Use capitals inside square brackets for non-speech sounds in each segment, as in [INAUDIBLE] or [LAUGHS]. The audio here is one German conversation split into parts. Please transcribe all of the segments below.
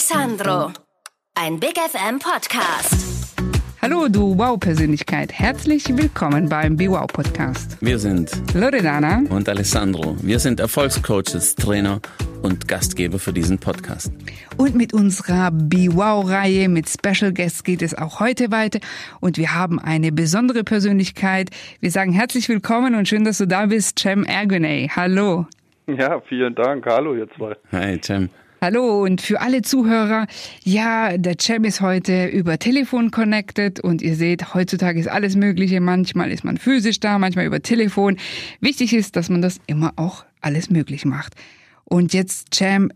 Alessandro, ein Big FM Podcast. Hallo, du Wow-Persönlichkeit. Herzlich willkommen beim Be Wow Podcast. Wir sind Loredana und Alessandro. Wir sind Erfolgscoaches, Trainer und Gastgeber für diesen Podcast. Und mit unserer Be Wow-Reihe mit Special Guests geht es auch heute weiter. Und wir haben eine besondere Persönlichkeit. Wir sagen herzlich willkommen und schön, dass du da bist, Cem Ergonay. Hallo. Ja, vielen Dank. Hallo, ihr zwei. Hi, Cem. Hallo und für alle Zuhörer, ja, der Cem ist heute über Telefon connected und ihr seht, heutzutage ist alles Mögliche. Manchmal ist man physisch da, manchmal über Telefon. Wichtig ist, dass man das immer auch alles möglich macht. Und jetzt, Cem,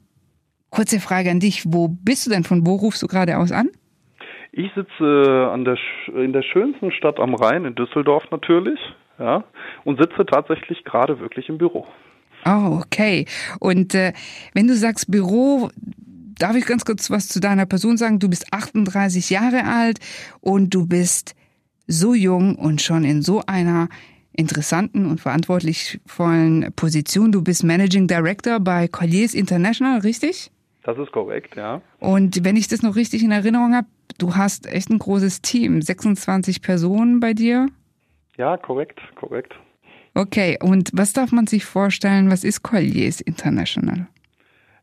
kurze Frage an dich. Wo bist du denn? Von wo rufst du gerade aus an? Ich sitze an der, in der schönsten Stadt am Rhein, in Düsseldorf natürlich, ja, und sitze tatsächlich gerade wirklich im Büro. Oh, okay. Und äh, wenn du sagst Büro, darf ich ganz kurz was zu deiner Person sagen? Du bist 38 Jahre alt und du bist so jung und schon in so einer interessanten und verantwortungsvollen Position. Du bist Managing Director bei Colliers International, richtig? Das ist korrekt, ja. Und wenn ich das noch richtig in Erinnerung habe, du hast echt ein großes Team, 26 Personen bei dir? Ja, korrekt, korrekt. Okay, und was darf man sich vorstellen, was ist Colliers International?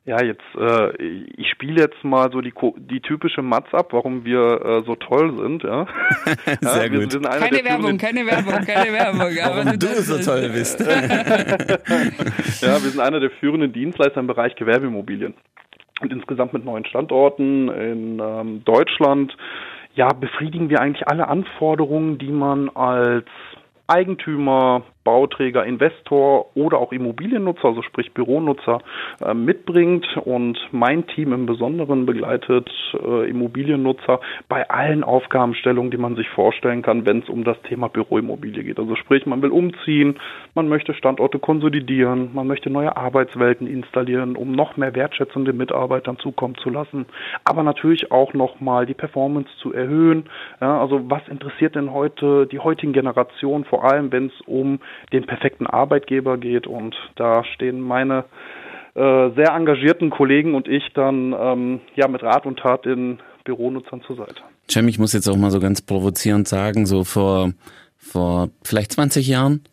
Ja, jetzt, äh, ich spiele jetzt mal so die, die typische Matz ab, warum wir äh, so toll sind, ja. [LAUGHS] Sehr ja, wir, gut. Wir keine Werbung, keine Werbung, [LAUGHS] keine Werbung, warum du so toll bist. [LAUGHS] ja, wir sind einer der führenden Dienstleister im Bereich Gewerbeimmobilien. Und insgesamt mit neun Standorten in ähm, Deutschland, ja, befriedigen wir eigentlich alle Anforderungen, die man als Eigentümer, Bauträger, Investor oder auch Immobiliennutzer, also sprich Büronutzer, äh, mitbringt. Und mein Team im Besonderen begleitet äh, Immobiliennutzer bei allen Aufgabenstellungen, die man sich vorstellen kann, wenn es um das Thema Büroimmobilie geht. Also sprich, man will umziehen, man möchte Standorte konsolidieren, man möchte neue Arbeitswelten installieren, um noch mehr Wertschätzung den Mitarbeitern zukommen zu lassen, aber natürlich auch nochmal die Performance zu erhöhen. Ja, also was interessiert denn heute die heutigen Generationen, vor allem wenn es um den perfekten Arbeitgeber geht. Und da stehen meine äh, sehr engagierten Kollegen und ich dann ähm, ja mit Rat und Tat den Büronutzern zur Seite. Cem, ich muss jetzt auch mal so ganz provozierend sagen, so vor, vor vielleicht 20 Jahren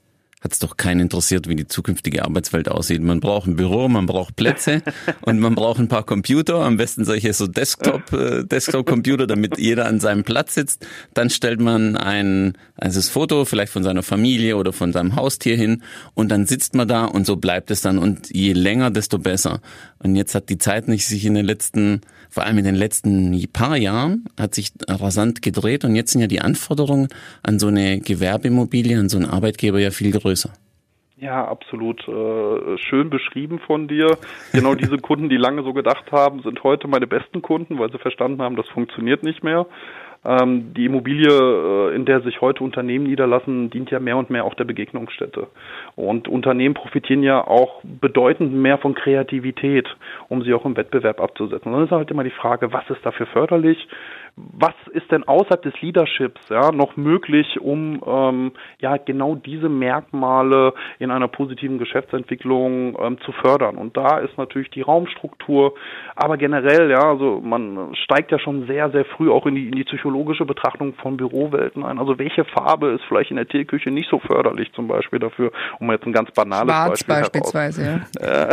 hat es doch keinen interessiert, wie die zukünftige Arbeitswelt aussieht. Man braucht ein Büro, man braucht Plätze [LAUGHS] und man braucht ein paar Computer, am besten solche so Desktop, äh, Desktop-Computer, damit jeder an seinem Platz sitzt. Dann stellt man ein, also das Foto vielleicht von seiner Familie oder von seinem Haustier hin und dann sitzt man da und so bleibt es dann und je länger, desto besser. Und jetzt hat die Zeit nicht sich in den letzten, vor allem in den letzten paar Jahren, hat sich rasant gedreht und jetzt sind ja die Anforderungen an so eine Gewerbeimmobilie, an so einen Arbeitgeber ja viel größer größer. Ja, absolut. Äh, schön beschrieben von dir. Genau diese [LAUGHS] Kunden, die lange so gedacht haben, sind heute meine besten Kunden, weil sie verstanden haben, das funktioniert nicht mehr. Ähm, die Immobilie, äh, in der sich heute Unternehmen niederlassen, dient ja mehr und mehr auch der Begegnungsstätte. Und Unternehmen profitieren ja auch bedeutend mehr von Kreativität, um sie auch im Wettbewerb abzusetzen. Und dann ist halt immer die Frage, was ist dafür förderlich? Was ist denn außerhalb des Leaderships ja noch möglich, um ähm, ja genau diese Merkmale in einer positiven Geschäftsentwicklung ähm, zu fördern? Und da ist natürlich die Raumstruktur, aber generell ja, also man steigt ja schon sehr sehr früh auch in die in die psychologische Betrachtung von Bürowelten ein. Also welche Farbe ist vielleicht in der Teeküche nicht so förderlich zum Beispiel dafür, um jetzt ein ganz banales Schwarz Beispiel beispielsweise, heraus, ja.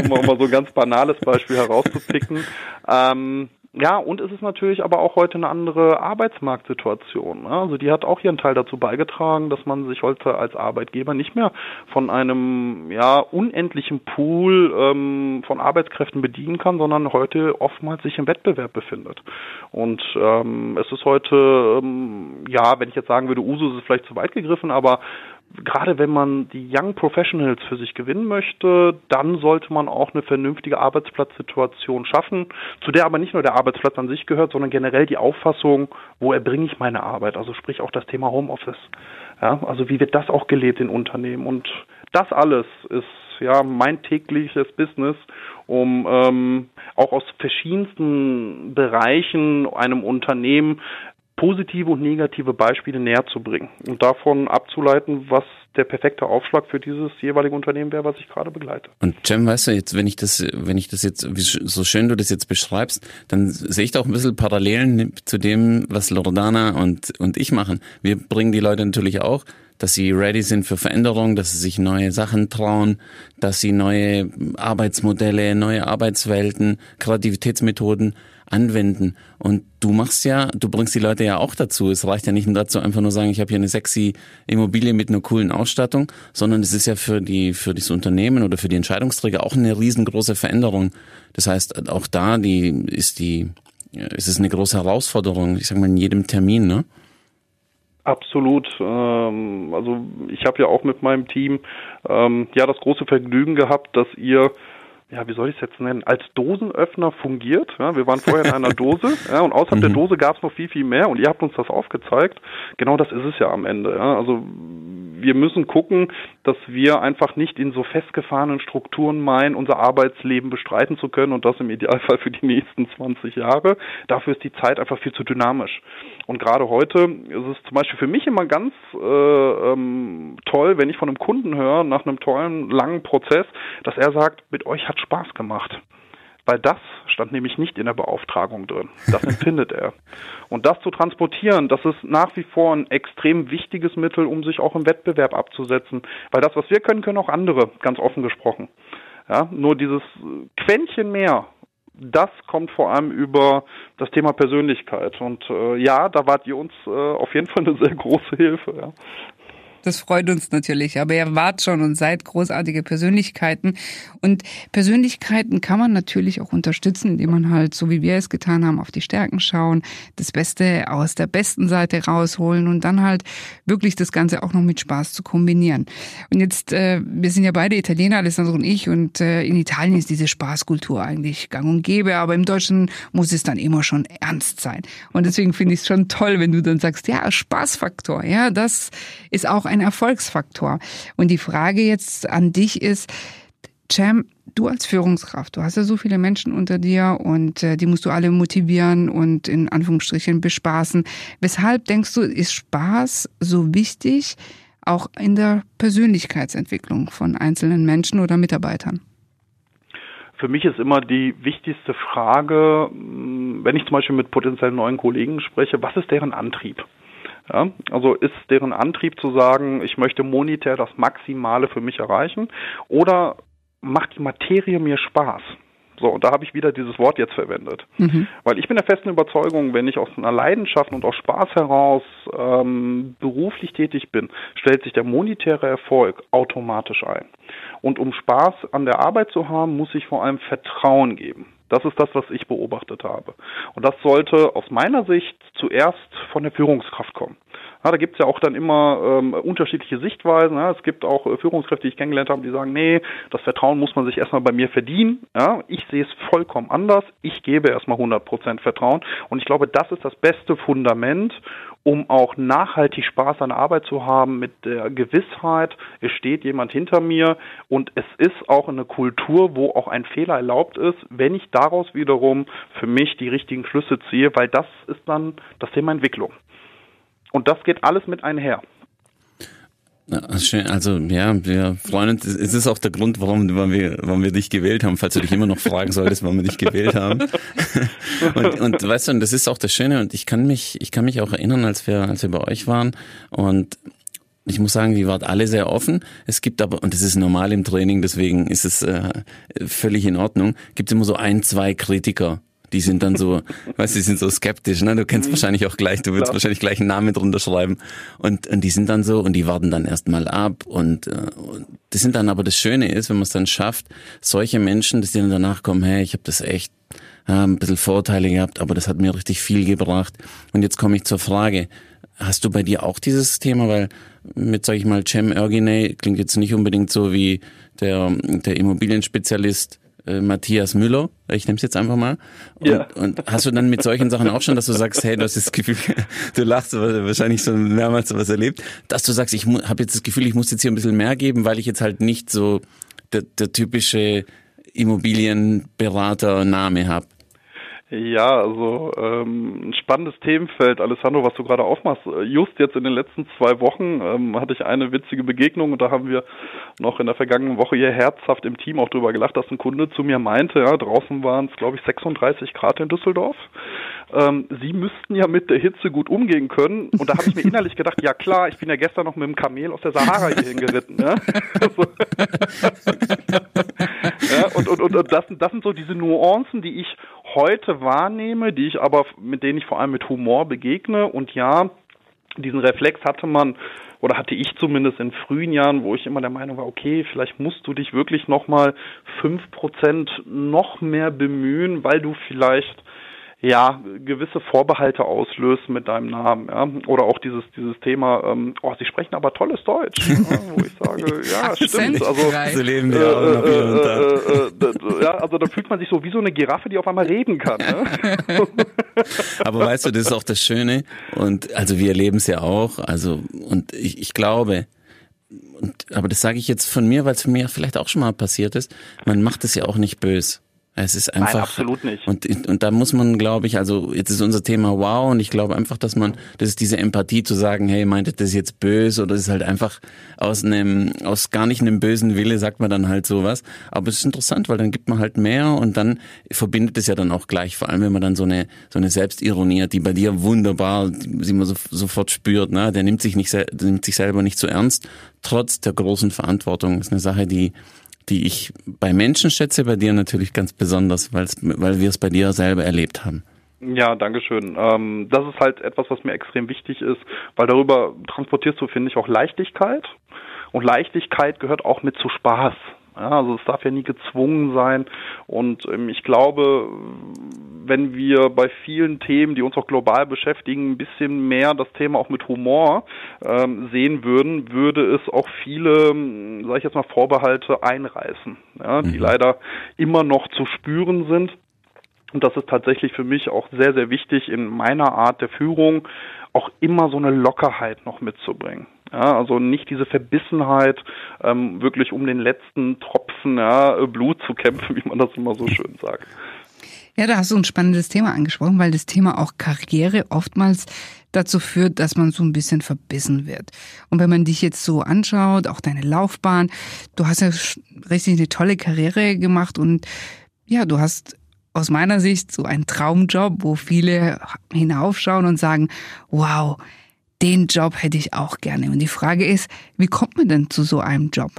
[LAUGHS] [LAUGHS] um mal so ein ganz banales Beispiel herauszupicken. Ähm, ja, und es ist natürlich aber auch heute eine andere Arbeitsmarktsituation. Ne? Also die hat auch ihren Teil dazu beigetragen, dass man sich heute als Arbeitgeber nicht mehr von einem ja unendlichen Pool ähm, von Arbeitskräften bedienen kann, sondern heute oftmals sich im Wettbewerb befindet. Und ähm, es ist heute ähm, ja, wenn ich jetzt sagen würde, Usus ist vielleicht zu weit gegriffen, aber gerade wenn man die Young Professionals für sich gewinnen möchte, dann sollte man auch eine vernünftige Arbeitsplatzsituation schaffen, zu der aber nicht nur der Arbeitsplatz an sich gehört, sondern generell die Auffassung, wo erbringe ich meine Arbeit, also sprich auch das Thema Homeoffice. Ja, also wie wird das auch gelebt in Unternehmen? Und das alles ist ja mein tägliches Business, um ähm, auch aus verschiedensten Bereichen einem Unternehmen positive und negative Beispiele näher zu bringen und davon abzuleiten, was der perfekte Aufschlag für dieses jeweilige Unternehmen wäre, was ich gerade begleite. Und Cem, weißt du, jetzt, wenn ich das, wenn ich das jetzt, wie so schön du das jetzt beschreibst, dann sehe ich da auch ein bisschen Parallelen zu dem, was Loredana und, und ich machen. Wir bringen die Leute natürlich auch dass sie ready sind für Veränderung, dass sie sich neue Sachen trauen, dass sie neue Arbeitsmodelle, neue Arbeitswelten, Kreativitätsmethoden anwenden. Und du machst ja, du bringst die Leute ja auch dazu. Es reicht ja nicht nur dazu, einfach nur sagen, ich habe hier eine sexy Immobilie mit einer coolen Ausstattung, sondern es ist ja für die, für das Unternehmen oder für die Entscheidungsträger auch eine riesengroße Veränderung. Das heißt, auch da die, ist die, ist es eine große Herausforderung, ich sag mal, in jedem Termin, ne? Absolut. Ähm, also ich habe ja auch mit meinem Team ähm, ja das große Vergnügen gehabt, dass ihr ja, wie soll ich es jetzt nennen, als Dosenöffner fungiert. Ja, wir waren vorher in einer Dose [LAUGHS] ja, und außerhalb mhm. der Dose gab es noch viel, viel mehr und ihr habt uns das aufgezeigt. Genau das ist es ja am Ende. Ja. Also wir müssen gucken, dass wir einfach nicht in so festgefahrenen Strukturen meinen, unser Arbeitsleben bestreiten zu können und das im Idealfall für die nächsten 20 Jahre. Dafür ist die Zeit einfach viel zu dynamisch. Und gerade heute ist es zum Beispiel für mich immer ganz äh, ähm, toll, wenn ich von einem Kunden höre, nach einem tollen, langen Prozess, dass er sagt, mit euch hat Spaß gemacht. Weil das stand nämlich nicht in der Beauftragung drin. Das empfindet er. Und das zu transportieren, das ist nach wie vor ein extrem wichtiges Mittel, um sich auch im Wettbewerb abzusetzen. Weil das, was wir können, können auch andere, ganz offen gesprochen. Ja, nur dieses Quäntchen mehr, das kommt vor allem über das Thema Persönlichkeit. Und äh, ja, da wart ihr uns äh, auf jeden Fall eine sehr große Hilfe. Ja. Das freut uns natürlich. Aber ihr wart schon und seid großartige Persönlichkeiten. Und Persönlichkeiten kann man natürlich auch unterstützen, indem man halt, so wie wir es getan haben, auf die Stärken schauen, das Beste aus der besten Seite rausholen und dann halt wirklich das Ganze auch noch mit Spaß zu kombinieren. Und jetzt, äh, wir sind ja beide Italiener, Alessandro und ich, und äh, in Italien ist diese Spaßkultur eigentlich gang und gäbe, aber im Deutschen muss es dann immer schon ernst sein. Und deswegen finde ich es schon toll, wenn du dann sagst, ja, Spaßfaktor, ja, das ist auch ein Erfolgsfaktor. Und die Frage jetzt an dich ist, Cem, du als Führungskraft, du hast ja so viele Menschen unter dir und äh, die musst du alle motivieren und in Anführungsstrichen bespaßen. Weshalb denkst du, ist Spaß so wichtig, auch in der Persönlichkeitsentwicklung von einzelnen Menschen oder Mitarbeitern? Für mich ist immer die wichtigste Frage, wenn ich zum Beispiel mit potenziellen neuen Kollegen spreche, was ist deren Antrieb? Ja, also ist deren Antrieb zu sagen, ich möchte monetär das Maximale für mich erreichen oder macht die Materie mir Spaß? So, und da habe ich wieder dieses Wort jetzt verwendet. Mhm. Weil ich bin der festen Überzeugung, wenn ich aus einer Leidenschaft und aus Spaß heraus ähm, beruflich tätig bin, stellt sich der monetäre Erfolg automatisch ein. Und um Spaß an der Arbeit zu haben, muss ich vor allem Vertrauen geben. Das ist das, was ich beobachtet habe. Und das sollte aus meiner Sicht zuerst von der Führungskraft kommen. Ja, da gibt es ja auch dann immer ähm, unterschiedliche Sichtweisen. Ja. Es gibt auch äh, Führungskräfte, die ich kennengelernt habe, die sagen, nee, das Vertrauen muss man sich erstmal bei mir verdienen. Ja. Ich sehe es vollkommen anders. Ich gebe erstmal 100% Vertrauen. Und ich glaube, das ist das beste Fundament, um auch nachhaltig Spaß an der Arbeit zu haben mit der Gewissheit, es steht jemand hinter mir und es ist auch eine Kultur, wo auch ein Fehler erlaubt ist, wenn ich daraus wiederum für mich die richtigen Schlüsse ziehe, weil das ist dann das Thema Entwicklung. Und das geht alles mit einher. Schön, also ja, wir freuen uns. Es ist auch der Grund, warum, warum, wir, warum wir dich gewählt haben, falls du dich immer noch fragen solltest, warum wir dich gewählt haben. [LAUGHS] Und, und weißt du, und das ist auch das Schöne, und ich kann mich, ich kann mich auch erinnern, als wir, als wir bei euch waren. Und ich muss sagen, wir waren alle sehr offen. Es gibt aber, und das ist normal im Training, deswegen ist es äh, völlig in Ordnung, gibt immer so ein, zwei Kritiker die sind dann so, [LAUGHS] weißt du, die sind so skeptisch, ne? Du kennst mhm. wahrscheinlich auch gleich, du willst Klar. wahrscheinlich gleich einen Namen drunter schreiben. Und, und die sind dann so und die warten dann erstmal ab. Und, äh, und das sind dann aber das Schöne ist, wenn man es dann schafft, solche Menschen, dass die dann danach kommen, hey, ich habe das echt äh, ein bisschen Vorteile gehabt, aber das hat mir richtig viel gebracht. Und jetzt komme ich zur Frage, hast du bei dir auch dieses Thema, weil mit, sag ich mal, Cem Erginay klingt jetzt nicht unbedingt so wie der, der Immobilienspezialist äh, Matthias Müller, ich nehme es jetzt einfach mal. Und, ja. und hast du dann mit solchen Sachen auch schon, dass du sagst, hey, du hast das Gefühl, [LAUGHS] du lachst, wahrscheinlich schon mehrmals sowas erlebt, dass du sagst, ich habe jetzt das Gefühl, ich muss jetzt hier ein bisschen mehr geben, weil ich jetzt halt nicht so der, der typische Immobilienberater-Name habe. Ja, also ähm, ein spannendes Themenfeld, Alessandro, was du gerade aufmachst. Just jetzt in den letzten zwei Wochen ähm, hatte ich eine witzige Begegnung und da haben wir noch in der vergangenen Woche hier herzhaft im Team auch drüber gelacht, dass ein Kunde zu mir meinte, ja, draußen waren es glaube ich 36 Grad in Düsseldorf. Ähm, Sie müssten ja mit der Hitze gut umgehen können und da habe ich mir innerlich gedacht, ja klar, ich bin ja gestern noch mit dem Kamel aus der Sahara hierhin geritten. Ja? [LAUGHS] ja, und, und, und, und das, das sind so diese Nuancen, die ich heute wahrnehme, die ich aber, mit denen ich vor allem mit Humor begegne. Und ja, diesen Reflex hatte man oder hatte ich zumindest in frühen Jahren, wo ich immer der Meinung war, okay, vielleicht musst du dich wirklich nochmal fünf Prozent noch mehr bemühen, weil du vielleicht ja, gewisse Vorbehalte auslöst mit deinem Namen, ja. Oder auch dieses, dieses Thema, ähm, oh, sie sprechen aber tolles Deutsch, ja, wo ich sage, [LAUGHS] ja, stimmt. Also, so leben wir auch noch hier und da. Äh, äh, ja, also da fühlt man sich so wie so eine Giraffe, die auf einmal reden kann. Ne? [LAUGHS] aber weißt du, das ist auch das Schöne. Und also wir erleben es ja auch. Also, und ich, ich glaube, und, aber das sage ich jetzt von mir, weil es mir vielleicht auch schon mal passiert ist, man macht es ja auch nicht böse. Es ist einfach. Nein, absolut nicht. Und, und da muss man, glaube ich, also jetzt ist unser Thema wow und ich glaube einfach, dass man, das ist diese Empathie zu sagen, hey, meint ihr das jetzt böse oder ist halt einfach aus einem, aus gar nicht einem bösen Wille sagt man dann halt sowas. Aber es ist interessant, weil dann gibt man halt mehr und dann verbindet es ja dann auch gleich, vor allem wenn man dann so eine, so eine Selbstironie hat, die bei dir wunderbar, die man so, sofort spürt, ne? Der nimmt sich nicht, der nimmt sich selber nicht so ernst, trotz der großen Verantwortung. Das ist eine Sache, die, die ich bei Menschen schätze, bei dir natürlich ganz besonders, weil wir es bei dir selber erlebt haben. Ja, Dankeschön. Ähm, das ist halt etwas, was mir extrem wichtig ist, weil darüber transportierst du, finde ich, auch Leichtigkeit. Und Leichtigkeit gehört auch mit zu Spaß. Ja, also es darf ja nie gezwungen sein. Und ähm, ich glaube, wenn wir bei vielen Themen, die uns auch global beschäftigen, ein bisschen mehr das Thema auch mit Humor ähm, sehen würden, würde es auch viele, sage ich jetzt mal, Vorbehalte einreißen, ja, die mhm. leider immer noch zu spüren sind. Und das ist tatsächlich für mich auch sehr, sehr wichtig in meiner Art der Führung, auch immer so eine Lockerheit noch mitzubringen. Ja, also nicht diese Verbissenheit, ähm, wirklich um den letzten Tropfen ja, Blut zu [LAUGHS] kämpfen, wie man das immer so schön sagt. Ja, da hast du ein spannendes Thema angesprochen, weil das Thema auch Karriere oftmals dazu führt, dass man so ein bisschen verbissen wird. Und wenn man dich jetzt so anschaut, auch deine Laufbahn, du hast ja richtig eine tolle Karriere gemacht und ja, du hast aus meiner Sicht so einen Traumjob, wo viele hinaufschauen und sagen, wow, den Job hätte ich auch gerne. Und die Frage ist, wie kommt man denn zu so einem Job?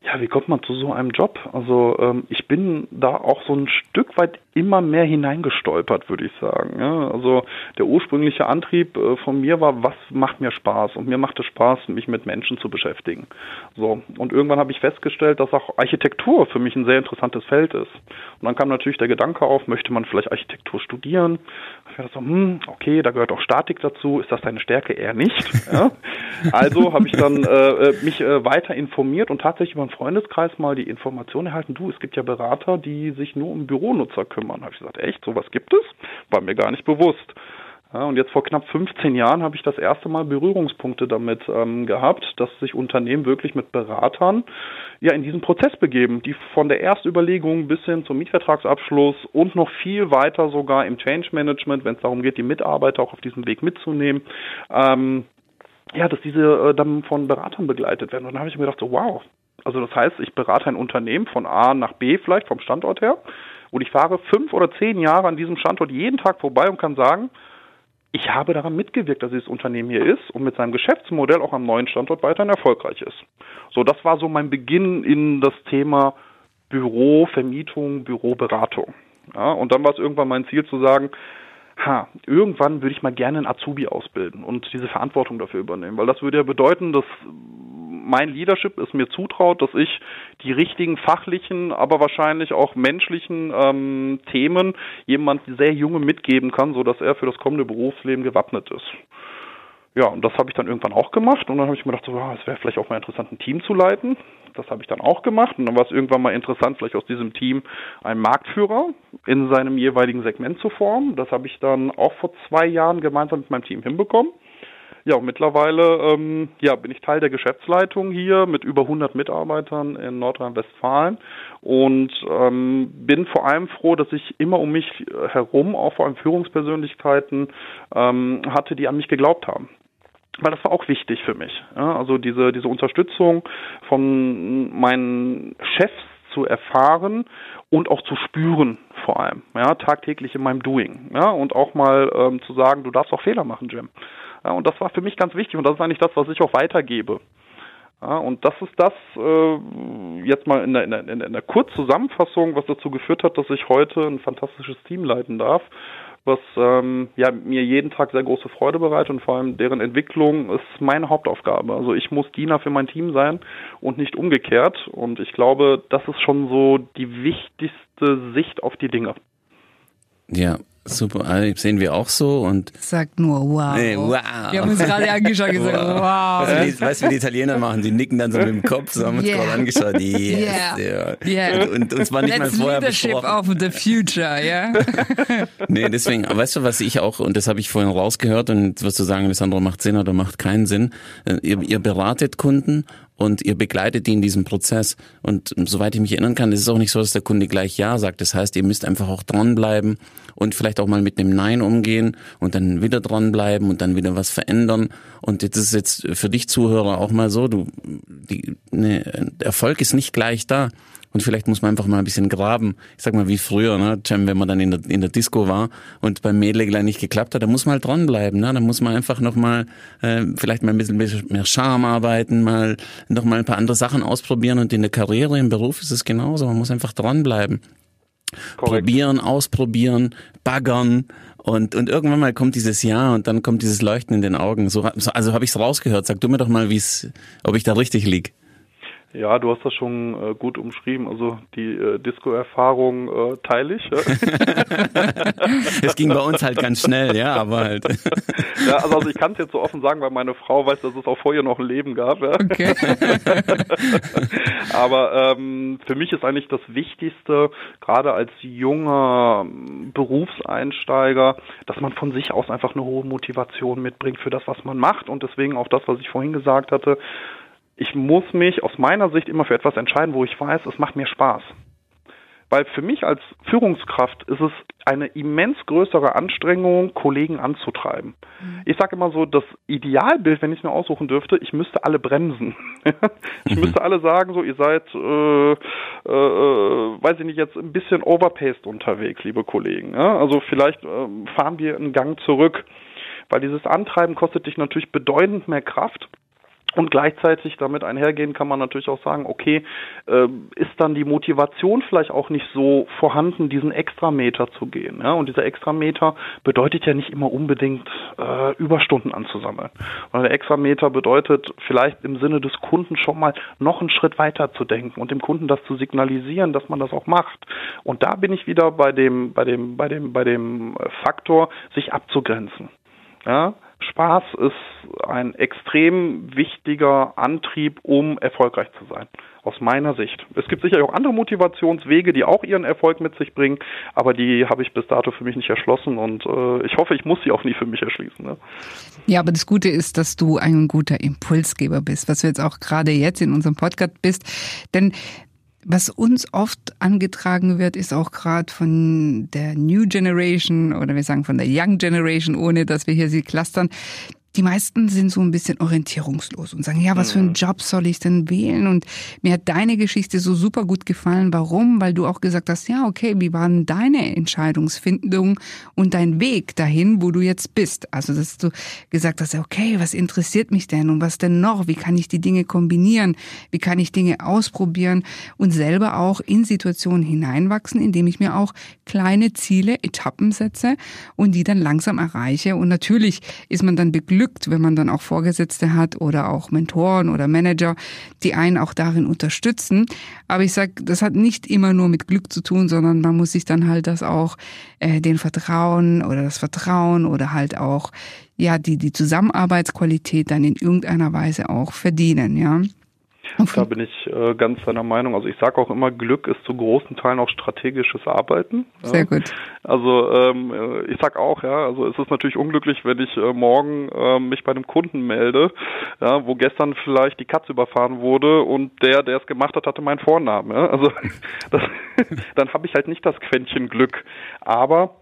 Ja, wie kommt man zu so einem Job? Also ähm, ich bin da auch so ein Stück weit immer mehr hineingestolpert, würde ich sagen. Ja, also der ursprüngliche Antrieb äh, von mir war, was macht mir Spaß? Und mir macht es Spaß, mich mit Menschen zu beschäftigen. So und irgendwann habe ich festgestellt, dass auch Architektur für mich ein sehr interessantes Feld ist. Und dann kam natürlich der Gedanke auf, möchte man vielleicht Architektur studieren? Ich dachte so, hm, okay, da gehört auch Statik dazu. Ist das deine Stärke? Eher nicht. Ja? Also habe ich dann äh, äh, mich äh, weiter informiert und tatsächlich einen Freundeskreis mal die Information erhalten, du, es gibt ja Berater, die sich nur um Büronutzer kümmern. Habe ich gesagt, echt, sowas gibt es? War mir gar nicht bewusst. Ja, und jetzt vor knapp 15 Jahren habe ich das erste Mal Berührungspunkte damit ähm, gehabt, dass sich Unternehmen wirklich mit Beratern ja in diesen Prozess begeben, die von der Erstüberlegung bis hin zum Mietvertragsabschluss und noch viel weiter sogar im Change Management, wenn es darum geht, die Mitarbeiter auch auf diesem Weg mitzunehmen, ähm, ja, dass diese äh, dann von Beratern begleitet werden. Und dann habe ich mir gedacht, so wow, also das heißt, ich berate ein Unternehmen von A nach B vielleicht vom Standort her und ich fahre fünf oder zehn Jahre an diesem Standort jeden Tag vorbei und kann sagen, ich habe daran mitgewirkt, dass dieses Unternehmen hier ist und mit seinem Geschäftsmodell auch am neuen Standort weiterhin erfolgreich ist. So, das war so mein Beginn in das Thema Büro, Vermietung, Büroberatung. Ja, und dann war es irgendwann mein Ziel zu sagen, ha, irgendwann würde ich mal gerne einen Azubi ausbilden und diese Verantwortung dafür übernehmen, weil das würde ja bedeuten, dass mein Leadership es mir zutraut, dass ich die richtigen fachlichen, aber wahrscheinlich auch menschlichen ähm, Themen jemand sehr junge mitgeben kann, so dass er für das kommende Berufsleben gewappnet ist. Ja, und das habe ich dann irgendwann auch gemacht und dann habe ich mir gedacht, so, ja, es wäre vielleicht auch mal interessant, ein Team zu leiten. Das habe ich dann auch gemacht und dann war es irgendwann mal interessant, vielleicht aus diesem Team einen Marktführer in seinem jeweiligen Segment zu formen. Das habe ich dann auch vor zwei Jahren gemeinsam mit meinem Team hinbekommen. Ja, mittlerweile ähm, ja, bin ich Teil der Geschäftsleitung hier mit über 100 Mitarbeitern in Nordrhein-Westfalen und ähm, bin vor allem froh, dass ich immer um mich herum auch vor allem Führungspersönlichkeiten ähm, hatte, die an mich geglaubt haben weil das war auch wichtig für mich. Ja, also diese, diese Unterstützung von meinen Chefs zu erfahren und auch zu spüren vor allem, ja, tagtäglich in meinem Doing, ja, und auch mal ähm, zu sagen, du darfst auch Fehler machen, Jim. Und das war für mich ganz wichtig und das ist eigentlich das, was ich auch weitergebe. Ja, und das ist das äh, jetzt mal in der, in, der, in der Kurzzusammenfassung, was dazu geführt hat, dass ich heute ein fantastisches Team leiten darf was ähm, ja, mir jeden Tag sehr große Freude bereitet und vor allem deren Entwicklung ist meine Hauptaufgabe. Also ich muss Diener für mein Team sein und nicht umgekehrt. Und ich glaube, das ist schon so die wichtigste Sicht auf die Dinge. Ja, Super, also sehen wir auch so und sagt nur wow. Hey, wow. Wir haben uns gerade [LAUGHS] angeschaut und gesagt, wow. wow. Weißt, du, weißt du, wie die Italiener machen? Die nicken dann so mit dem Kopf, so haben uns yeah. gerade angeschaut. Yes, yeah. yeah. Und, und uns war nicht That's mal vorher leadership besprochen. of the future, ja. Yeah? [LAUGHS] nee, deswegen, weißt du, was ich auch, und das habe ich vorhin rausgehört und wirst du sagen, Alessandro, macht Sinn oder macht keinen Sinn. Äh, ihr, ihr beratet Kunden und ihr begleitet die in diesem Prozess. Und soweit ich mich erinnern kann, ist es auch nicht so, dass der Kunde gleich Ja sagt. Das heißt, ihr müsst einfach auch dranbleiben und vielleicht auch mal mit dem Nein umgehen und dann wieder dranbleiben und dann wieder was verändern. Und jetzt ist jetzt für dich Zuhörer auch mal so, du, die, ne, Erfolg ist nicht gleich da. Und vielleicht muss man einfach mal ein bisschen graben. Ich sag mal wie früher, ne, Cem, wenn man dann in der, in der Disco war und beim Mädel nicht geklappt hat, da muss man halt dranbleiben. Ne? Da muss man einfach nochmal äh, vielleicht mal ein bisschen mehr Charme arbeiten, mal nochmal ein paar andere Sachen ausprobieren. Und in der Karriere, im Beruf ist es genauso. Man muss einfach dranbleiben. Korrekt. Probieren, ausprobieren, baggern. Und, und irgendwann mal kommt dieses Ja und dann kommt dieses Leuchten in den Augen. So, also habe ich es rausgehört. Sag du mir doch mal, wie's, ob ich da richtig lieg. Ja, du hast das schon äh, gut umschrieben. Also die äh, Disco-Erfahrung äh, teile ich. [LAUGHS] Es ging bei uns halt ganz schnell, ja, aber halt. [LAUGHS] ja, also, also ich kann es jetzt so offen sagen, weil meine Frau weiß, dass es auch vorher noch ein Leben gab. Ja. Okay. [LAUGHS] aber ähm, für mich ist eigentlich das Wichtigste, gerade als junger Berufseinsteiger, dass man von sich aus einfach eine hohe Motivation mitbringt für das, was man macht und deswegen auch das, was ich vorhin gesagt hatte, ich muss mich aus meiner Sicht immer für etwas entscheiden, wo ich weiß, es macht mir Spaß. Weil für mich als Führungskraft ist es eine immens größere Anstrengung, Kollegen anzutreiben. Mhm. Ich sage immer so, das Idealbild, wenn ich nur aussuchen dürfte, ich müsste alle bremsen. [LAUGHS] ich mhm. müsste alle sagen, so ihr seid, äh, äh, weiß ich nicht, jetzt ein bisschen overpaced unterwegs, liebe Kollegen. Ja? Also vielleicht äh, fahren wir einen Gang zurück, weil dieses Antreiben kostet dich natürlich bedeutend mehr Kraft. Und gleichzeitig damit einhergehen kann man natürlich auch sagen, okay, äh, ist dann die Motivation vielleicht auch nicht so vorhanden, diesen Extrameter zu gehen. Ja? Und dieser Extrameter bedeutet ja nicht immer unbedingt äh, Überstunden anzusammeln. Weil der Extrameter bedeutet vielleicht im Sinne des Kunden schon mal noch einen Schritt weiter zu denken und dem Kunden das zu signalisieren, dass man das auch macht. Und da bin ich wieder bei dem, bei dem, bei dem, bei dem Faktor, sich abzugrenzen. Ja, Spaß ist ein extrem wichtiger Antrieb, um erfolgreich zu sein. Aus meiner Sicht. Es gibt sicherlich auch andere Motivationswege, die auch ihren Erfolg mit sich bringen, aber die habe ich bis dato für mich nicht erschlossen und äh, ich hoffe, ich muss sie auch nie für mich erschließen. Ne? Ja, aber das Gute ist, dass du ein guter Impulsgeber bist, was du jetzt auch gerade jetzt in unserem Podcast bist. Denn was uns oft angetragen wird, ist auch gerade von der New Generation oder wir sagen von der Young Generation, ohne dass wir hier sie clustern, die meisten sind so ein bisschen orientierungslos und sagen, ja, was für einen mhm. Job soll ich denn wählen? Und mir hat deine Geschichte so super gut gefallen. Warum? Weil du auch gesagt hast, ja, okay, wie war denn deine Entscheidungsfindung und dein Weg dahin, wo du jetzt bist? Also, dass du gesagt hast, okay, was interessiert mich denn und was denn noch? Wie kann ich die Dinge kombinieren? Wie kann ich Dinge ausprobieren und selber auch in Situationen hineinwachsen, indem ich mir auch kleine Ziele, Etappen setze und die dann langsam erreiche. Und natürlich ist man dann beglückt, beglückt, wenn man dann auch Vorgesetzte hat oder auch Mentoren oder Manager, die einen auch darin unterstützen. Aber ich sag, das hat nicht immer nur mit Glück zu tun, sondern man muss sich dann halt das auch äh, den Vertrauen oder das Vertrauen oder halt auch ja die die Zusammenarbeitsqualität dann in irgendeiner Weise auch verdienen, ja. Okay. Da bin ich äh, ganz seiner Meinung. Also ich sage auch immer, Glück ist zu großen Teilen auch strategisches Arbeiten. Sehr gut. Also ähm, äh, ich sag auch, ja, also es ist natürlich unglücklich, wenn ich äh, morgen äh, mich bei einem Kunden melde, ja, wo gestern vielleicht die Katze überfahren wurde und der, der es gemacht hat, hatte meinen Vornamen. Ja? Also [LAUGHS] das, [LAUGHS] dann habe ich halt nicht das Quäntchen Glück. Aber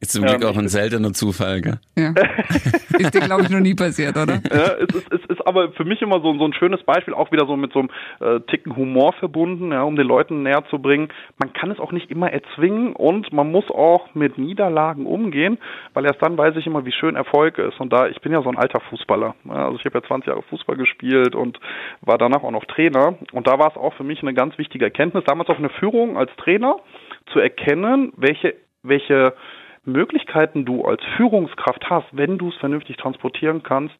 ist zum Glück ähm, auch ein seltener Zufall, gell? Ja. [LAUGHS] ist dir, glaube ich, noch nie passiert, oder? Ja, es ist, es ist aber für mich immer so, so ein schönes Beispiel, auch wieder so mit so einem äh, Ticken Humor verbunden, ja, um den Leuten näher zu bringen. Man kann es auch nicht immer erzwingen und man muss auch mit Niederlagen umgehen, weil erst dann weiß ich immer, wie schön Erfolg ist. Und da, ich bin ja so ein alter Fußballer. Ja, also ich habe ja 20 Jahre Fußball gespielt und war danach auch noch Trainer. Und da war es auch für mich eine ganz wichtige Erkenntnis, damals auch eine Führung als Trainer, zu erkennen, welche, welche Möglichkeiten du als Führungskraft hast, wenn du es vernünftig transportieren kannst,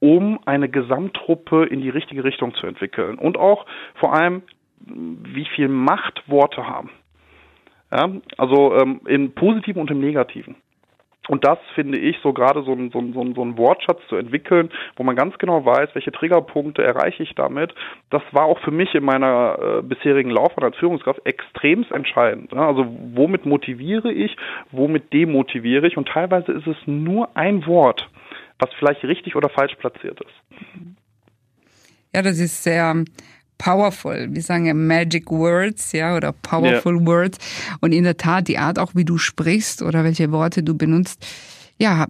um eine Gesamttruppe in die richtige Richtung zu entwickeln. Und auch vor allem, wie viel Macht Worte haben. Ja, also ähm, im Positiven und im Negativen. Und das finde ich so gerade so ein, so, ein, so ein Wortschatz zu entwickeln, wo man ganz genau weiß, welche Triggerpunkte erreiche ich damit. Das war auch für mich in meiner äh, bisherigen Laufbahn als Führungskraft extremst entscheidend. Ja, also womit motiviere ich, womit demotiviere ich? Und teilweise ist es nur ein Wort, was vielleicht richtig oder falsch platziert ist. Ja, das ist sehr powerful. Wir sagen ja Magic Words, ja, oder Powerful yeah. Words. Und in der Tat, die Art auch, wie du sprichst oder welche Worte du benutzt, ja,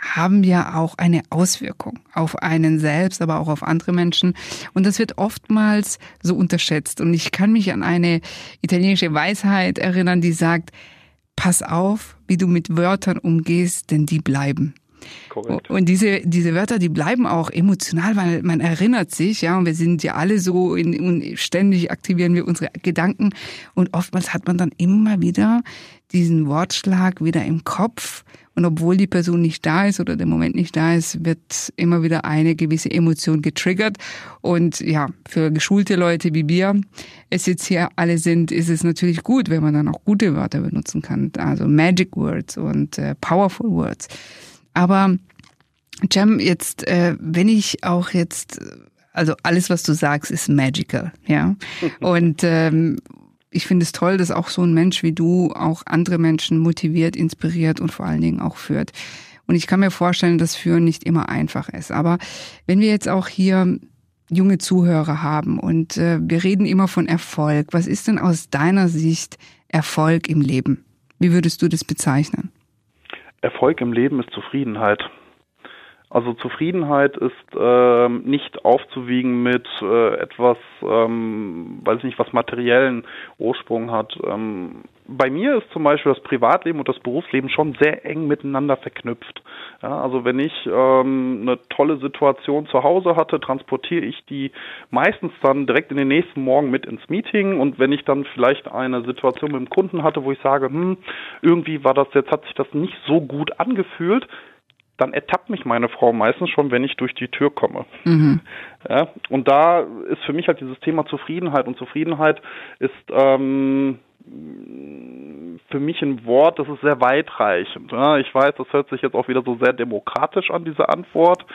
haben ja auch eine Auswirkung auf einen selbst, aber auch auf andere Menschen. Und das wird oftmals so unterschätzt. Und ich kann mich an eine italienische Weisheit erinnern, die sagt, pass auf, wie du mit Wörtern umgehst, denn die bleiben. Korrekt. Und diese, diese Wörter, die bleiben auch emotional, weil man erinnert sich, ja, und wir sind ja alle so, in, und ständig aktivieren wir unsere Gedanken und oftmals hat man dann immer wieder diesen Wortschlag wieder im Kopf und obwohl die Person nicht da ist oder der Moment nicht da ist, wird immer wieder eine gewisse Emotion getriggert. Und ja, für geschulte Leute wie wir es jetzt hier alle sind, ist es natürlich gut, wenn man dann auch gute Wörter benutzen kann. Also Magic Words und äh, Powerful Words. Aber Jam, jetzt, äh, wenn ich auch jetzt, also alles, was du sagst, ist magical, ja. [LAUGHS] Und ähm, ich finde es toll, dass auch so ein Mensch wie du auch andere Menschen motiviert, inspiriert und vor allen Dingen auch führt. Und ich kann mir vorstellen, dass Führen nicht immer einfach ist. Aber wenn wir jetzt auch hier junge Zuhörer haben und äh, wir reden immer von Erfolg, was ist denn aus deiner Sicht Erfolg im Leben? Wie würdest du das bezeichnen? Erfolg im Leben ist Zufriedenheit. Also Zufriedenheit ist ähm, nicht aufzuwiegen mit äh, etwas, ähm, weiß ich nicht, was materiellen Ursprung hat. Ähm, bei mir ist zum Beispiel das Privatleben und das Berufsleben schon sehr eng miteinander verknüpft. Ja, also wenn ich ähm, eine tolle Situation zu Hause hatte, transportiere ich die meistens dann direkt in den nächsten Morgen mit ins Meeting und wenn ich dann vielleicht eine Situation mit dem Kunden hatte, wo ich sage, hm, irgendwie war das jetzt, hat sich das nicht so gut angefühlt, dann ertappt mich meine Frau meistens schon, wenn ich durch die Tür komme. Mhm. [LAUGHS] Ja, und da ist für mich halt dieses Thema Zufriedenheit und Zufriedenheit ist ähm, für mich ein Wort, das ist sehr weitreichend. Ja, ich weiß, das hört sich jetzt auch wieder so sehr demokratisch an, diese Antwort.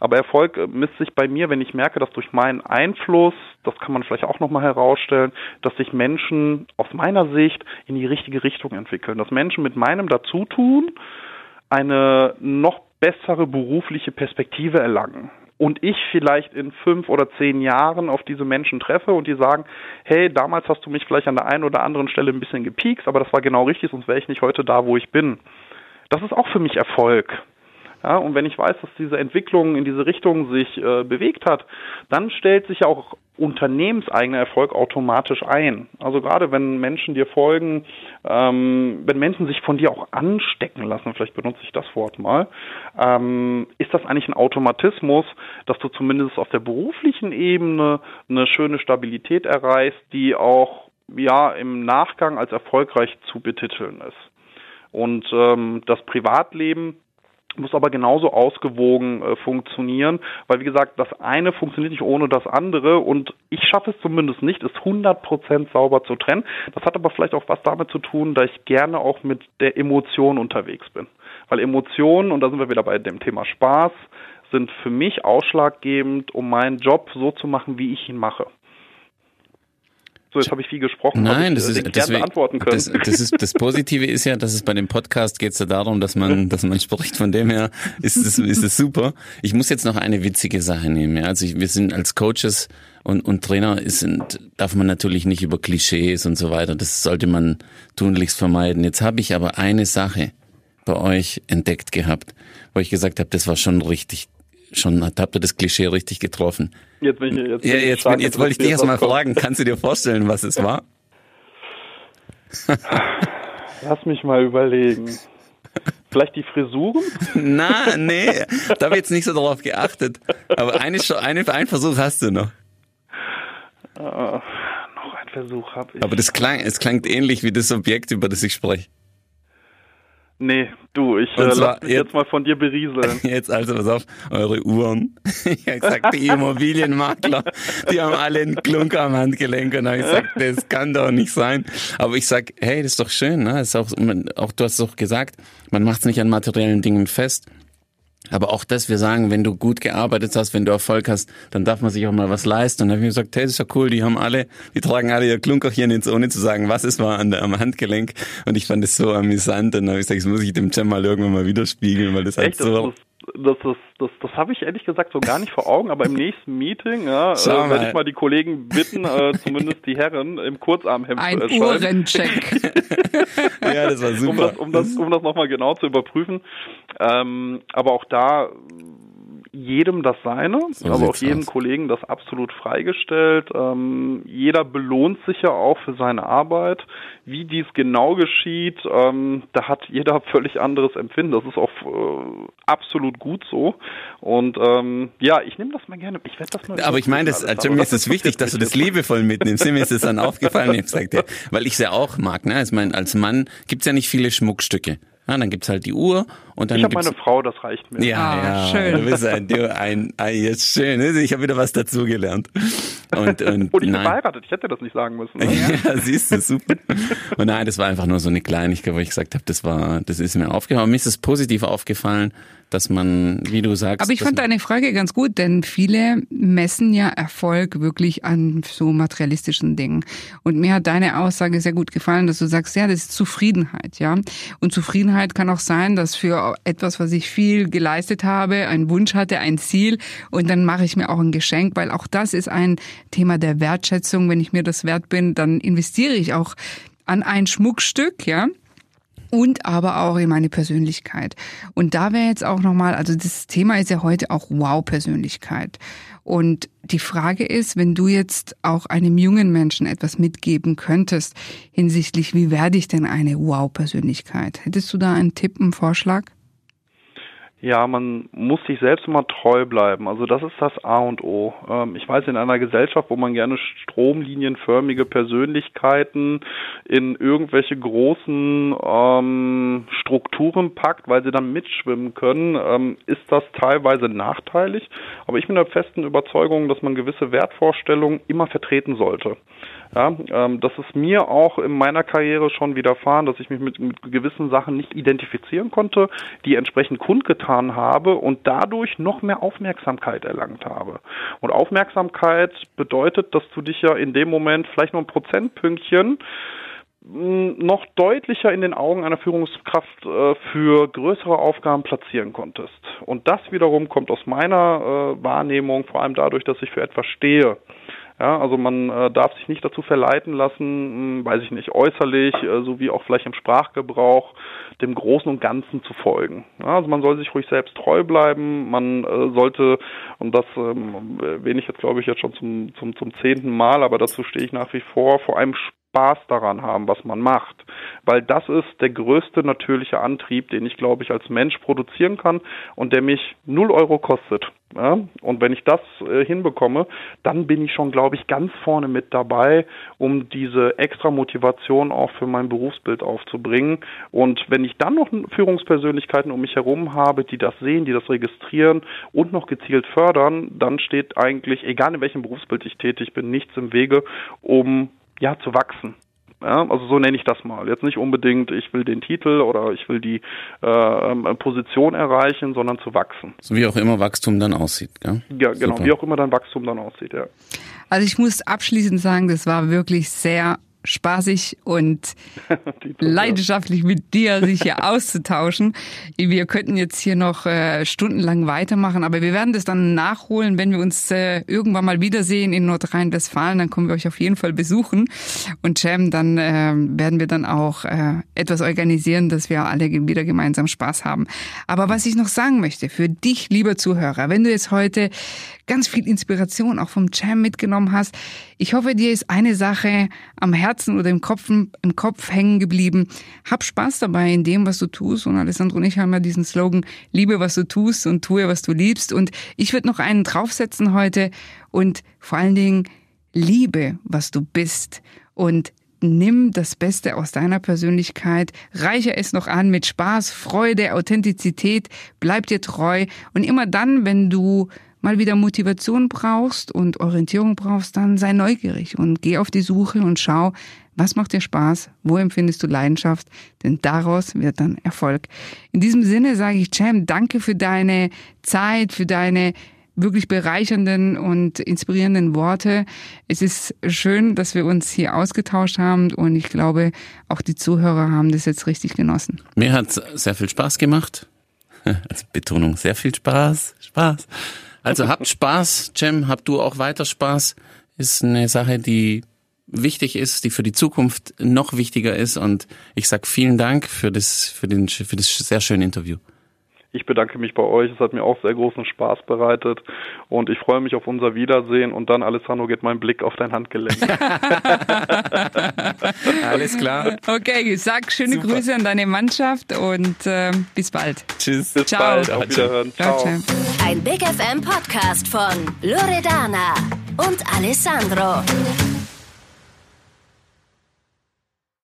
Aber Erfolg misst sich bei mir, wenn ich merke, dass durch meinen Einfluss, das kann man vielleicht auch nochmal herausstellen, dass sich Menschen aus meiner Sicht in die richtige Richtung entwickeln. Dass Menschen mit meinem Dazutun eine noch bessere berufliche Perspektive erlangen und ich vielleicht in fünf oder zehn Jahren auf diese Menschen treffe und die sagen, hey, damals hast du mich vielleicht an der einen oder anderen Stelle ein bisschen gepiekst, aber das war genau richtig, sonst wäre ich nicht heute da, wo ich bin. Das ist auch für mich Erfolg. Ja, und wenn ich weiß, dass diese Entwicklung in diese Richtung sich äh, bewegt hat, dann stellt sich ja auch unternehmenseigener Erfolg automatisch ein. Also gerade wenn Menschen dir folgen, ähm, wenn Menschen sich von dir auch anstecken lassen, vielleicht benutze ich das Wort mal, ähm, ist das eigentlich ein Automatismus, dass du zumindest auf der beruflichen Ebene eine schöne Stabilität erreichst, die auch ja im Nachgang als erfolgreich zu betiteln ist. Und ähm, das Privatleben muss aber genauso ausgewogen äh, funktionieren, weil wie gesagt, das eine funktioniert nicht ohne das andere und ich schaffe es zumindest nicht, es 100% sauber zu trennen. Das hat aber vielleicht auch was damit zu tun, dass ich gerne auch mit der Emotion unterwegs bin. Weil Emotionen, und da sind wir wieder bei dem Thema Spaß, sind für mich ausschlaggebend, um meinen Job so zu machen, wie ich ihn mache. So, jetzt habe ich viel gesprochen. Nein, ich, das äh, ist deswegen, beantworten können. Das, das, ist das Positive ist ja, dass es bei dem Podcast geht es ja darum, dass man, [LAUGHS] dass man spricht. Von dem her ist es ist es super. Ich muss jetzt noch eine witzige Sache nehmen. Ja? Also ich, wir sind als Coaches und, und Trainer ist, darf man natürlich nicht über Klischees und so weiter. Das sollte man tunlichst vermeiden. Jetzt habe ich aber eine Sache bei euch entdeckt gehabt, wo ich gesagt habe, das war schon richtig schon habt ihr das Klischee richtig getroffen. Jetzt, bin ich, jetzt, ja, jetzt, bin, jetzt wollte ich dich erstmal fragen, kannst du dir vorstellen, was es war? [LAUGHS] Lass mich mal überlegen. Vielleicht die Frisuren? [LAUGHS] Na, nee, da habe ich jetzt nicht so darauf geachtet. Aber eine, eine, einen Versuch hast du noch. Uh, noch einen Versuch habe ich. Aber das klang, es klingt ähnlich wie das Objekt, über das ich spreche. Nee, du, ich äh, lass mich jetzt, mal von dir berieseln. [LAUGHS] Jetzt also, pass auf, eure Uhren. [LAUGHS] Ich habe gesagt, die Immobilienmakler, die haben alle einen Klunker am Handgelenk und habe ich gesagt, [LAUGHS] das kann doch nicht sein. Aber ich sag, hey, das ist doch schön, ne? Das ist auch, auch du hast es doch gesagt, man macht es nicht an materiellen Dingen fest. Aber auch das, wir sagen, wenn du gut gearbeitet hast, wenn du Erfolg hast, dann darf man sich auch mal was leisten. Und dann habe ich gesagt, hey, das ist ja cool, die haben alle, die tragen alle ihr Klunkerchen ins, ohne zu sagen, was es war an der, am Handgelenk. Und ich fand es so amüsant. Und dann habe ich gesagt, das muss ich dem Cem mal irgendwann mal widerspiegeln, weil das halt Echt, so... Das, das, das, das, das habe ich ehrlich gesagt so gar nicht vor Augen, aber im [LAUGHS] nächsten Meeting ja, äh, werde ich mal die Kollegen bitten, äh, zumindest die Herren, im Kurzarmhemd Ein zu erscheinen. Uhrencheck. [LAUGHS] ja, das war super. Um das, um das, um das nochmal genau zu überprüfen. Ähm, aber auch da jedem das seine, So aber auch jedem aus. Kollegen das absolut freigestellt. Ähm, jeder belohnt sich ja auch für seine Arbeit. Wie dies genau geschieht, ähm, da hat jeder [LAUGHS] völlig anderes Empfinden. Das ist auch äh, absolut gut so. Und ähm, ja, ich nehme das mal gerne. Ich werde das mal. Aber ich meine, das, also mir aber ist es wichtig, dass du das liebevoll mitnimmst. Mir ist es dann [LAUGHS] aufgefallen, ich gesagt, ja, weil ich es ja auch mag. Ne? Ich meine, als Mann gibt's ja nicht viele Schmuckstücke. Ja, dann gibt's halt die Uhr und dann Ich habe meine Frau, das reicht mir. ja, Ah, ja, schön. du bist ein, du, ein, ein jetzt schön. ne? Ich habe wieder was dazugelernt. Und, und, Und ich bin nein. verheiratet, ich hätte das nicht sagen müssen. Ne? [LAUGHS] Ja, siehst du, super. Und nein, das war einfach nur so eine Kleinigkeit, wo ich gesagt habe, das war, das ist mir aufgefallen. Mir ist es positiv aufgefallen, dass man, wie du sagst, Aber ich fand deine Frage ganz gut, denn viele messen ja Erfolg wirklich an so materialistischen Dingen. Und mir hat deine Aussage sehr gut gefallen, dass du sagst, ja, das ist Zufriedenheit, ja. Und Zufriedenheit kann auch sein, dass für etwas, was ich viel geleistet habe, einen Wunsch hatte, ein Ziel, und dann mache ich mir auch ein Geschenk, weil auch das ist ein Thema der Wertschätzung. Wenn ich mir das wert bin, dann investiere ich auch an ein Schmuckstück, ja und aber auch in meine Persönlichkeit. Und da wäre jetzt auch nochmal, also das Thema ist ja heute auch Wow-Persönlichkeit. Und die Frage ist, wenn du jetzt auch einem jungen Menschen etwas mitgeben könntest hinsichtlich, wie werde ich denn eine Wow-Persönlichkeit? Hättest du da einen Tipp, einen Vorschlag? Ja, man muss sich selbst immer treu bleiben. Also das ist das A und O. Ähm, ich weiß, in einer Gesellschaft, wo man gerne stromlinienförmige Persönlichkeiten in irgendwelche großen ähm, Strukturen packt, weil sie dann mitschwimmen können, ähm, ist das teilweise nachteilig. Aber ich bin der festen Überzeugung, dass man gewisse Wertvorstellungen immer vertreten sollte. Ja, ähm, das ist mir auch in meiner Karriere schon widerfahren, dass ich mich mit, mit gewissen Sachen nicht identifizieren konnte, die entsprechend kundgetan habe und dadurch noch mehr Aufmerksamkeit erlangt habe. Und Aufmerksamkeit bedeutet, dass du dich ja in dem Moment vielleicht nur ein Prozentpünktchen mh, noch deutlicher in den Augen einer Führungskraft äh, für größere Aufgaben platzieren konntest. Und das wiederum kommt aus meiner äh, Wahrnehmung vor allem dadurch, dass ich für etwas stehe. Ja, also man äh, darf sich nicht dazu verleiten lassen, mh, weiß ich nicht, äußerlich, äh, sowie auch vielleicht im Sprachgebrauch, dem Großen und Ganzen zu folgen. Ja, also man soll sich ruhig selbst treu bleiben, man äh, sollte, und das ähm, erwähne ich jetzt glaube ich jetzt schon zum, zum, zum zehnten Mal, aber dazu stehe ich nach wie vor, vor allem Spaß daran haben, was man macht. Weil das ist der größte natürliche Antrieb, den ich, glaube ich, als Mensch produzieren kann und der mich null Euro kostet. Ja? Und wenn ich das äh, hinbekomme, dann bin ich schon, glaube ich, ganz vorne mit dabei, um diese extra Motivation auch für mein Berufsbild aufzubringen. Und wenn ich dann noch Führungspersönlichkeiten um mich herum habe, die das sehen, die das registrieren und noch gezielt fördern, dann steht eigentlich, egal in welchem Berufsbild ich tätig bin, nichts im Wege, um ja, zu wachsen. Ja, also so nenne ich das mal. Jetzt nicht unbedingt, ich will den Titel oder ich will die äh, Position erreichen, sondern zu wachsen. So wie auch immer Wachstum dann aussieht, gell? Ja, genau, Super. wie auch immer dann Wachstum dann aussieht, ja. Also ich muss abschließend sagen, das war wirklich sehr spaßig und [LAUGHS] leidenschaftlich mit dir sich hier [LAUGHS] auszutauschen. Wir könnten jetzt hier noch äh, stundenlang weitermachen, aber wir werden das dann nachholen, wenn wir uns äh, irgendwann mal wiedersehen in Nordrhein-Westfalen. Dann kommen wir euch auf jeden Fall besuchen. Und Jam, dann äh, werden wir dann auch äh, etwas organisieren, dass wir alle wieder gemeinsam Spaß haben. Aber was ich noch sagen möchte, für dich, lieber Zuhörer, wenn du jetzt heute ganz viel Inspiration auch vom Jam mitgenommen hast. Ich hoffe, dir ist eine Sache am Herzen oder im Kopf, im Kopf hängen geblieben. Hab Spaß dabei in dem, was du tust. Und Alessandro und ich haben ja diesen Slogan, liebe, was du tust und tue, was du liebst. Und ich würde noch einen draufsetzen heute und vor allen Dingen liebe, was du bist. Und nimm das Beste aus deiner Persönlichkeit, reiche es noch an mit Spaß, Freude, Authentizität, bleib dir treu und immer dann, wenn du mal wieder Motivation brauchst und Orientierung brauchst, dann sei neugierig und geh auf die Suche und schau, was macht dir Spaß, wo empfindest du Leidenschaft, denn daraus wird dann Erfolg. In diesem Sinne sage ich, Cem, danke für deine Zeit, für deine wirklich bereichernden und inspirierenden Worte. Es ist schön, dass wir uns hier ausgetauscht haben und ich glaube, auch die Zuhörer haben das jetzt richtig genossen. Mir hat sehr viel Spaß gemacht. [LAUGHS] Also Betonung, sehr viel Spaß, Spaß. Also habt Spaß, Cem, habt du auch weiter Spaß. Ist eine Sache, die wichtig ist, die für die Zukunft noch wichtiger ist. Und ich sag vielen Dank für das, für den, für das sehr schöne Interview. Ich bedanke mich bei euch. Es hat mir auch sehr großen Spaß bereitet. Und ich freue mich auf unser Wiedersehen. Und dann, Alessandro, geht mein Blick auf dein Handgelenk. [LAUGHS] Alles klar. Okay, sag schöne Super. Grüße an deine Mannschaft und äh, bis bald. Tschüss. Bis Ciao. bald. Auf Wiederhören. Ciao. Ciao. Ein Big FM Podcast von Loredana und Alessandro.